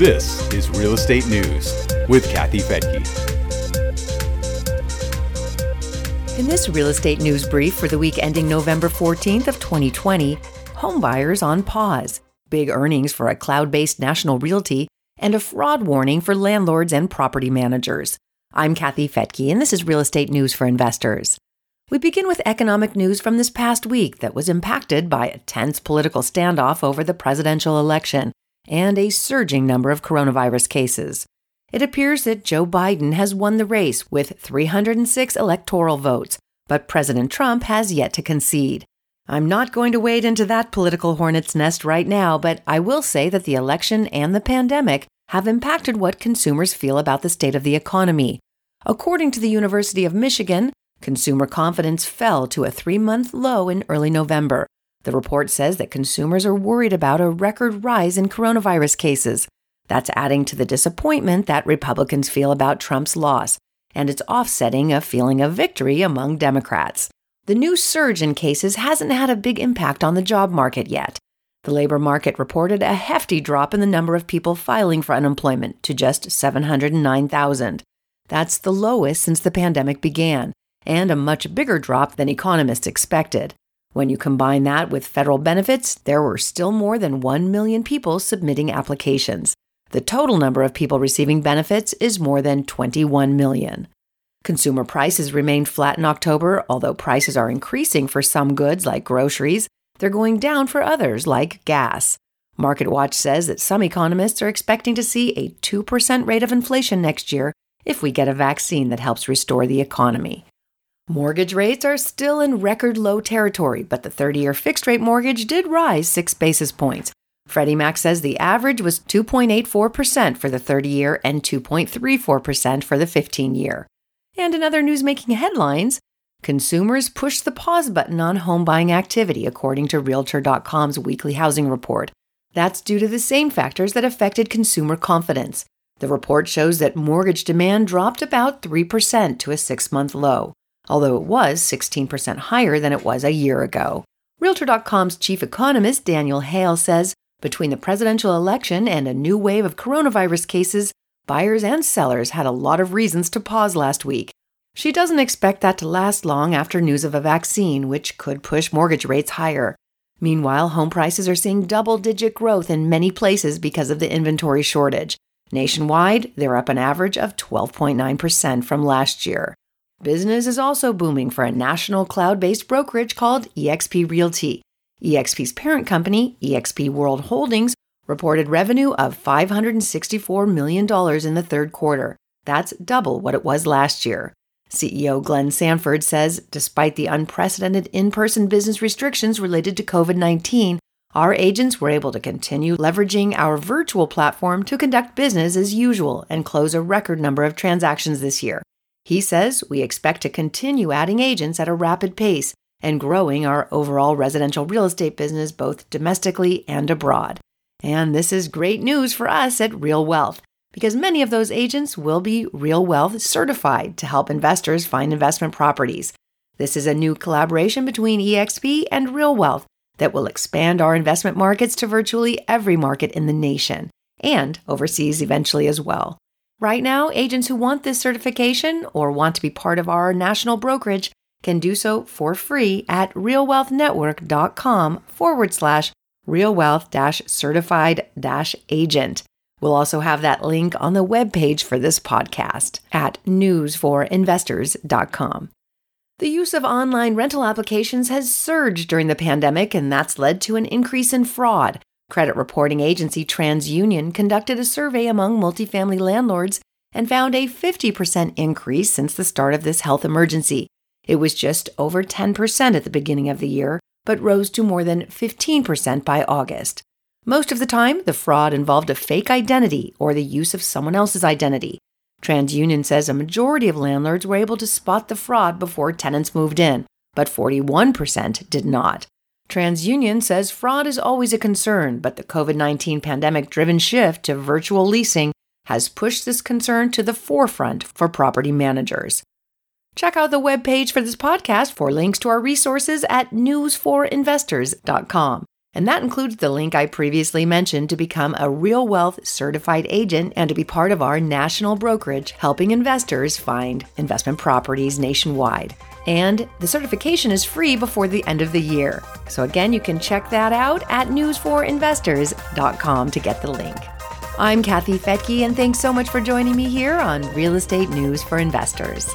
This is Real Estate News with Kathy Fettke. In this real estate news brief for the week ending November 14th of 2020, homebuyers on pause, big earnings for a cloud-based national realty, and a fraud warning for landlords and property managers. I'm Kathy Fettke, and this is Real Estate News for Investors. We begin with economic news from this past week that was impacted by a tense political standoff over the presidential election and a surging number of coronavirus cases. It appears that Joe Biden has won the race with 306 electoral votes, but President Trump has yet to concede. I'm not going to wade into that political hornet's nest right now, but I will say that the election and the pandemic have impacted what consumers feel about the state of the economy. According to the University of Michigan, consumer confidence fell to a three month low in early November, the report says that consumers are worried about a record rise in coronavirus cases. That's adding to the disappointment that Republicans feel about Trump's loss, and it's offsetting a feeling of victory among Democrats. The new surge in cases hasn't had a big impact on the job market yet. The labor market reported a hefty drop in the number of people filing for unemployment to just 709,000. That's the lowest since the pandemic began, and a much bigger drop than economists expected. When you combine that with federal benefits, there were still more than 1 million people submitting applications. The total number of people receiving benefits is more than 21 million. Consumer prices remained flat in October, although prices are increasing for some goods like groceries. They're going down for others like gas. MarketWatch says that some economists are expecting to see a 2% rate of inflation next year if we get a vaccine that helps restore the economy. Mortgage rates are still in record low territory, but the 30 year fixed rate mortgage did rise six basis points. Freddie Mac says the average was 2.84% for the 30 year and 2.34% for the 15 year. And in other news making headlines, consumers pushed the pause button on home buying activity, according to Realtor.com's weekly housing report. That's due to the same factors that affected consumer confidence. The report shows that mortgage demand dropped about 3% to a six month low although it was 16% higher than it was a year ago. Realtor.com's chief economist Danielle Hale says between the presidential election and a new wave of coronavirus cases, buyers and sellers had a lot of reasons to pause last week. She doesn't expect that to last long after news of a vaccine, which could push mortgage rates higher. Meanwhile, home prices are seeing double digit growth in many places because of the inventory shortage. Nationwide, they're up an average of 12.9% from last year. Business is also booming for a national cloud based brokerage called eXp Realty. eXp's parent company, eXp World Holdings, reported revenue of $564 million in the third quarter. That's double what it was last year. CEO Glenn Sanford says despite the unprecedented in person business restrictions related to COVID 19, our agents were able to continue leveraging our virtual platform to conduct business as usual and close a record number of transactions this year. He says we expect to continue adding agents at a rapid pace and growing our overall residential real estate business both domestically and abroad. And this is great news for us at Real Wealth because many of those agents will be Real Wealth certified to help investors find investment properties. This is a new collaboration between eXp and Real Wealth that will expand our investment markets to virtually every market in the nation and overseas eventually as well. Right now, agents who want this certification or want to be part of our national brokerage can do so for free at realwealthnetwork.com forward slash realwealth certified dash agent. We'll also have that link on the webpage for this podcast at newsforinvestors.com. The use of online rental applications has surged during the pandemic, and that's led to an increase in fraud. Credit reporting agency TransUnion conducted a survey among multifamily landlords and found a 50% increase since the start of this health emergency. It was just over 10% at the beginning of the year, but rose to more than 15% by August. Most of the time, the fraud involved a fake identity or the use of someone else's identity. TransUnion says a majority of landlords were able to spot the fraud before tenants moved in, but 41% did not. TransUnion says fraud is always a concern, but the COVID 19 pandemic driven shift to virtual leasing has pushed this concern to the forefront for property managers. Check out the webpage for this podcast for links to our resources at newsforinvestors.com. And that includes the link I previously mentioned to become a Real Wealth certified agent and to be part of our national brokerage helping investors find investment properties nationwide. And the certification is free before the end of the year. So, again, you can check that out at news4investors.com to get the link. I'm Kathy Fettke, and thanks so much for joining me here on Real Estate News for Investors.